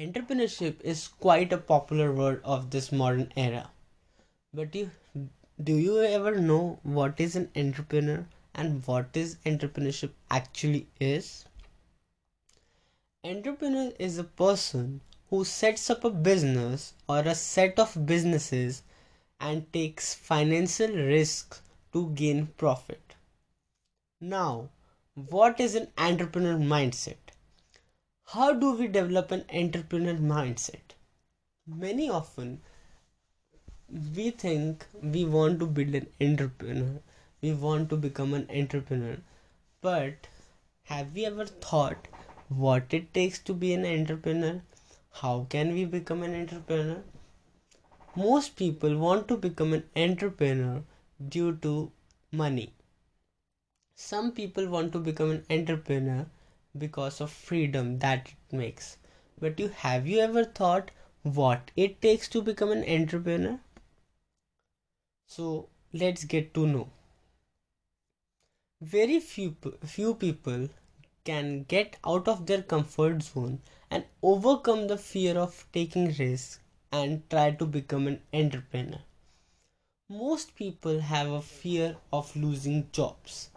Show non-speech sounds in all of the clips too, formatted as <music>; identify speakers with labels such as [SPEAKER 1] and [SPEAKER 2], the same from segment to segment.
[SPEAKER 1] Entrepreneurship is quite a popular word of this modern era. But you do you ever know what is an entrepreneur and what is entrepreneurship actually is? Entrepreneur is a person who sets up a business or a set of businesses and takes financial risks to gain profit. Now, what is an entrepreneur mindset? How do we develop an entrepreneur mindset? Many often we think we want to build an entrepreneur, we want to become an entrepreneur, but have we ever thought what it takes to be an entrepreneur? How can we become an entrepreneur? Most people want to become an entrepreneur due to money. Some people want to become an entrepreneur because of freedom that it makes. But you have you ever thought what it takes to become an entrepreneur? So let's get to know. Very few few people can get out of their comfort zone and overcome the fear of taking risks and try to become an entrepreneur. Most people have a fear of losing jobs.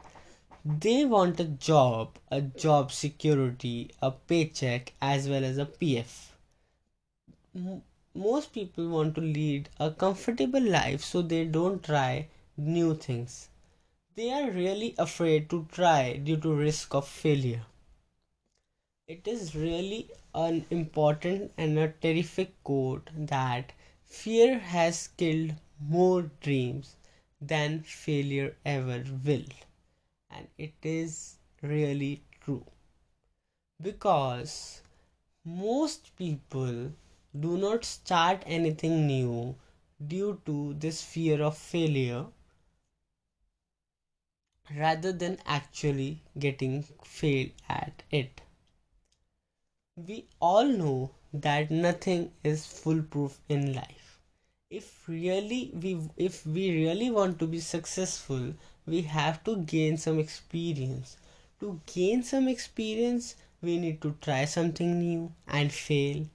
[SPEAKER 1] They want a job, a job security, a paycheck, as well as a PF. Most people want to lead a comfortable life so they don't try new things. They are really afraid to try due to risk of failure. It is really an important and a terrific quote that fear has killed more dreams than failure ever will. And it is really true. Because most people do not start anything new due to this fear of failure rather than actually getting failed at it. We all know that nothing is foolproof in life. If really we if we really want to be successful, we have to gain some experience. To gain some experience, we need to try something new and fail.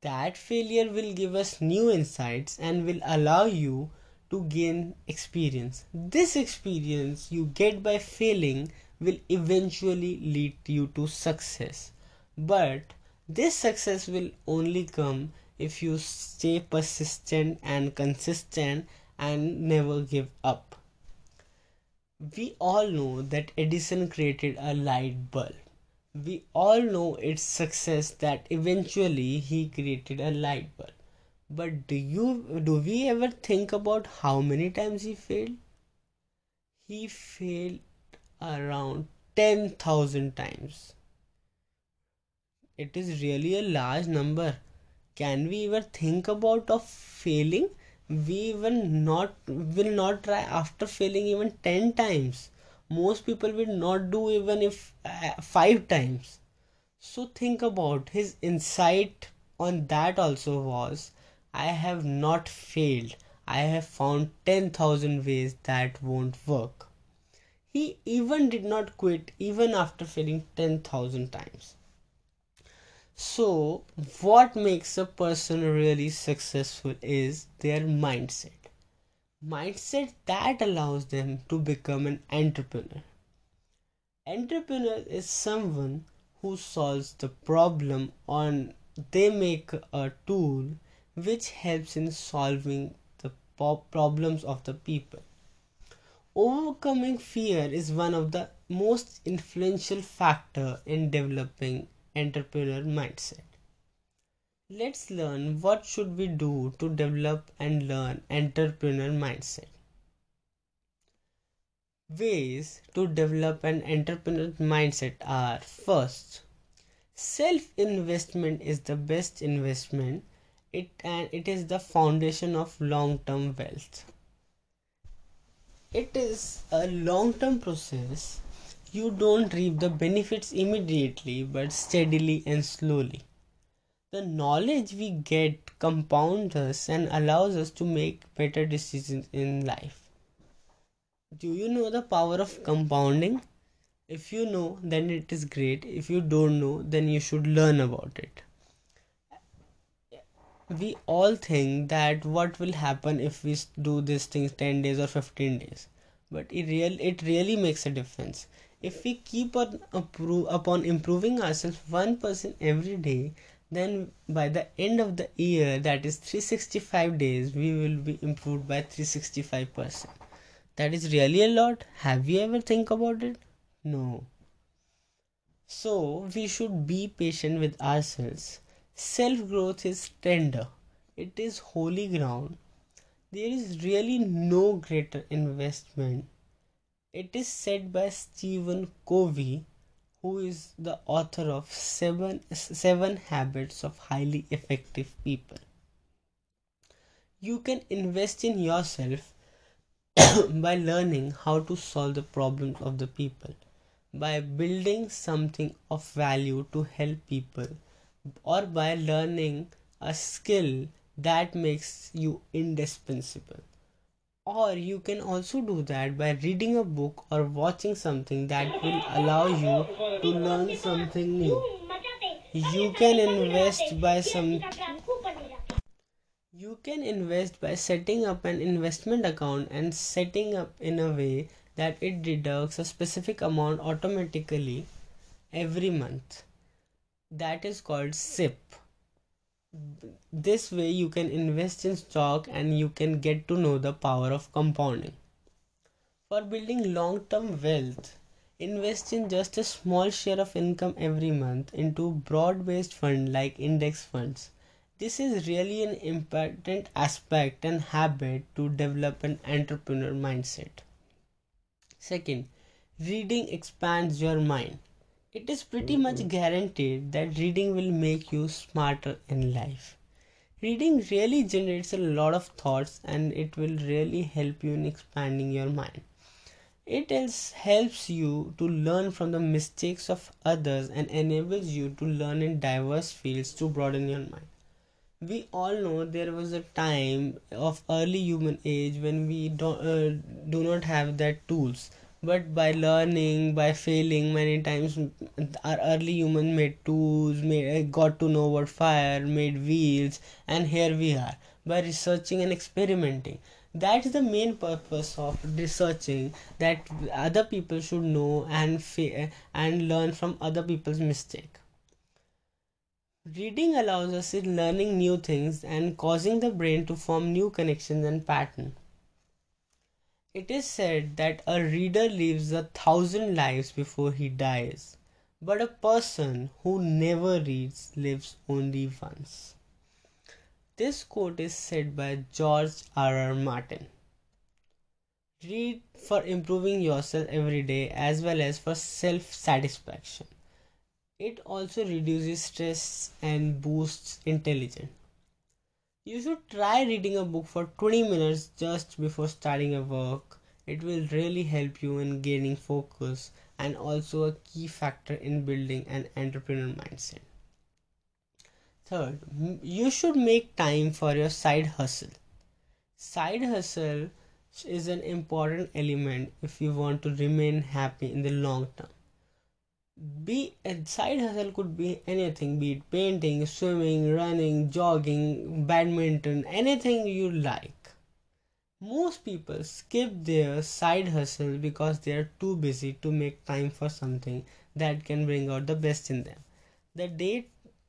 [SPEAKER 1] That failure will give us new insights and will allow you to gain experience. This experience you get by failing will eventually lead you to success. But this success will only come if you stay persistent and consistent and never give up. We all know that Edison created a light bulb. We all know its success that eventually he created a light bulb but do you do we ever think about how many times he failed? He failed around 10,000 times. It is really a large number. Can we ever think about of failing? We even not will not try after failing even 10 times. Most people will not do even if uh, 5 times. So think about his insight on that also was I have not failed. I have found 10,000 ways that won't work. He even did not quit even after failing 10,000 times. So, what makes a person really successful is their mindset. Mindset that allows them to become an entrepreneur. Entrepreneur is someone who solves the problem on they make a tool which helps in solving the problems of the people. Overcoming fear is one of the most influential factor in developing entrepreneur mindset. Let's learn what should we do to develop and learn entrepreneur mindset. Ways to develop an entrepreneur mindset are first, self investment is the best investment it and it is the foundation of long term wealth it is a long term process you don't reap the benefits immediately but steadily and slowly. The knowledge we get compounds us and allows us to make better decisions in life. Do you know the power of compounding? If you know then it is great. If you don't know then you should learn about it. We all think that what will happen if we do these things 10 days or 15 days. But it real it really makes a difference if we keep on upon improving ourselves 1% every day then by the end of the year that is 365 days we will be improved by 365% that is really a lot. Have you ever think about it? No. So we should be patient with ourselves. Self growth is tender, it is holy ground. There is really no greater investment. It is said by Stephen Covey, who is the author of Seven, Seven Habits of Highly Effective People. You can invest in yourself <coughs> by learning how to solve the problems of the people, by building something of value to help people or by learning a skill that makes you indispensable. Or you can also do that by reading a book or watching something that will allow you to learn something new. You can invest by some you can invest by setting up an investment account and setting up in a way that it deducts a specific amount automatically every month that is called SIP. This way, you can invest in stock and you can get to know the power of compounding. For building long term wealth, invest in just a small share of income every month into broad based fund like index funds. This is really an important aspect and habit to develop an entrepreneur mindset. Second, reading expands your mind it is pretty much guaranteed that reading will make you smarter in life. Reading really generates a lot of thoughts and it will really help you in expanding your mind. It else helps you to learn from the mistakes of others and enables you to learn in diverse fields to broaden your mind. We all know there was a time of early human age when we don't, uh, do not have that tools but by learning by failing many times our early human made tools made eh, got to know what fire made wheels and here we are. By researching and experimenting. That's the main purpose of researching that other people should know and fa- eh, and learn from other people's mistake. Reading allows us in learning new things and causing the brain to form new connections and patterns it is said that a reader lives a thousand lives before he dies, but a person who never reads lives only once. This quote is said by George R. R. Martin. Read for improving yourself every day as well as for self satisfaction. It also reduces stress and boosts intelligence. You should try reading a book for 20 minutes just before starting a work. It will really help you in gaining focus and also a key factor in building an entrepreneur mindset. Third, you should make time for your side hustle. Side hustle is an important element if you want to remain happy in the long term be a side hustle could be anything be it painting swimming running jogging badminton anything you like. Most people skip their side hustle because they are too busy to make time for something that can bring out the best in them. The day,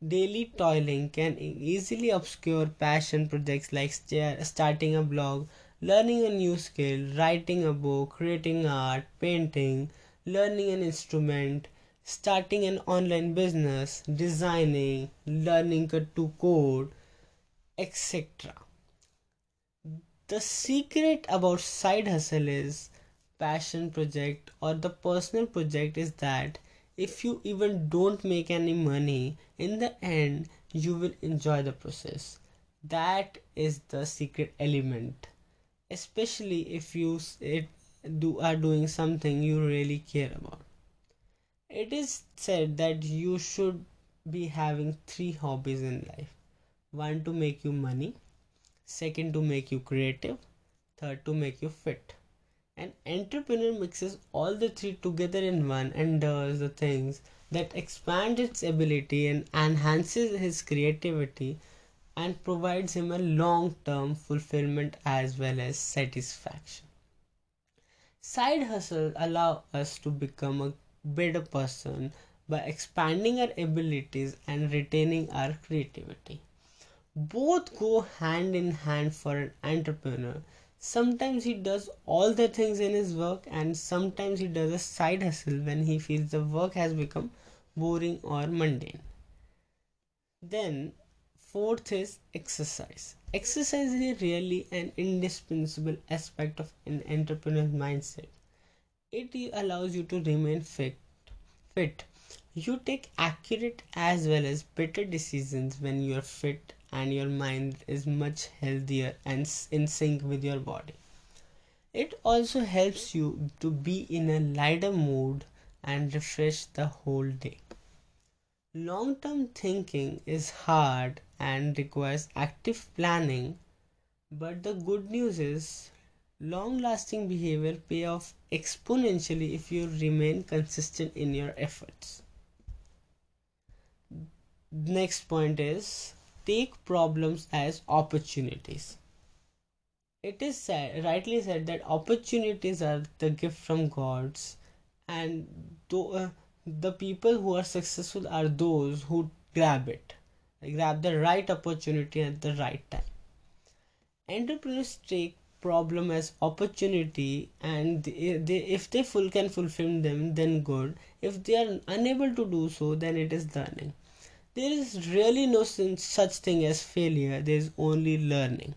[SPEAKER 1] daily toiling can easily obscure passion projects like starting a blog learning a new skill writing a book creating art painting learning an instrument starting an online business, designing, learning to code, etc. The secret about side hustle is passion project or the personal project is that if you even don't make any money in the end you will enjoy the process. That is the secret element. Especially if you do are doing something you really care about it is said that you should be having three hobbies in life one to make you money, second to make you creative, third to make you fit. An entrepreneur mixes all the three together in one and does the things that expand its ability and enhances his creativity and provides him a long term fulfillment as well as satisfaction. Side hustles allow us to become a better person by expanding our abilities and retaining our creativity. Both go hand in hand for an entrepreneur. Sometimes he does all the things in his work, and sometimes he does a side hustle when he feels the work has become boring or mundane. Then, fourth is exercise. Exercise is really an indispensable aspect of an entrepreneur's mindset. It allows you to remain fit. Fit. You take accurate as well as better decisions when you are fit and your mind is much healthier and in sync with your body. It also helps you to be in a lighter mood and refresh the whole day. Long term thinking is hard and requires active planning, but the good news is long lasting behavior pay off exponentially if you remain consistent in your efforts. Next point is take problems as opportunities. It is said, rightly said that opportunities are the gift from gods, and uh, the people who are successful are those who grab it, grab the right opportunity at the right time. Entrepreneurs take problem as opportunity and they, they, if they full can fulfill them then good. If they are unable to do so then it is learning. There is really no such thing as failure. There is only learning.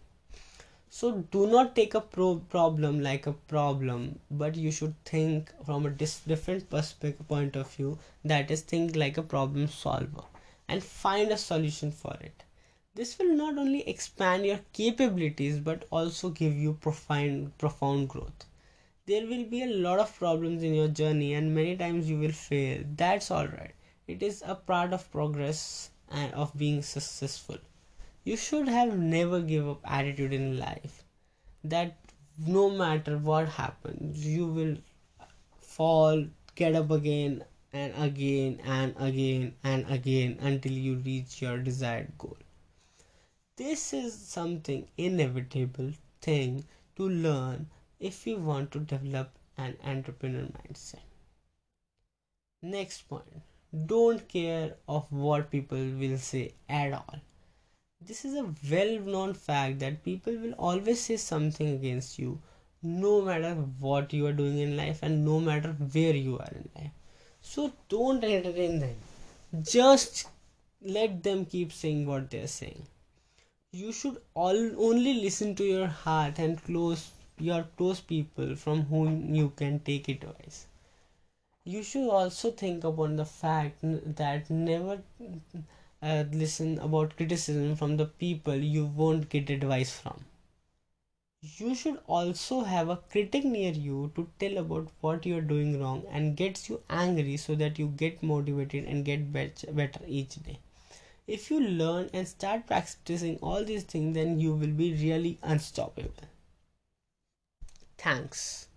[SPEAKER 1] So do not take a pro- problem like a problem but you should think from a dis- different perspective point of view that is think like a problem solver and find a solution for it this will not only expand your capabilities but also give you profound profound growth there will be a lot of problems in your journey and many times you will fail that's all right it is a part of progress and of being successful. You should have never give up attitude in life. That no matter what happens, you will fall, get up again and again and again and again until you reach your desired goal. This is something inevitable thing to learn if you want to develop an entrepreneur mindset. Next point. Don't care of what people will say at all. This is a well known fact that people will always say something against you no matter what you are doing in life and no matter where you are in life. So don't entertain them. Just let them keep saying what they're saying you should all only listen to your heart and close your close people from whom you can take advice you should also think upon the fact that never uh, listen about criticism from the people you won't get advice from. You should also have a critic near you to tell about what you are doing wrong and gets you angry so that you get motivated and get better each day if you learn and start practicing all these things then you will be really unstoppable. Thanks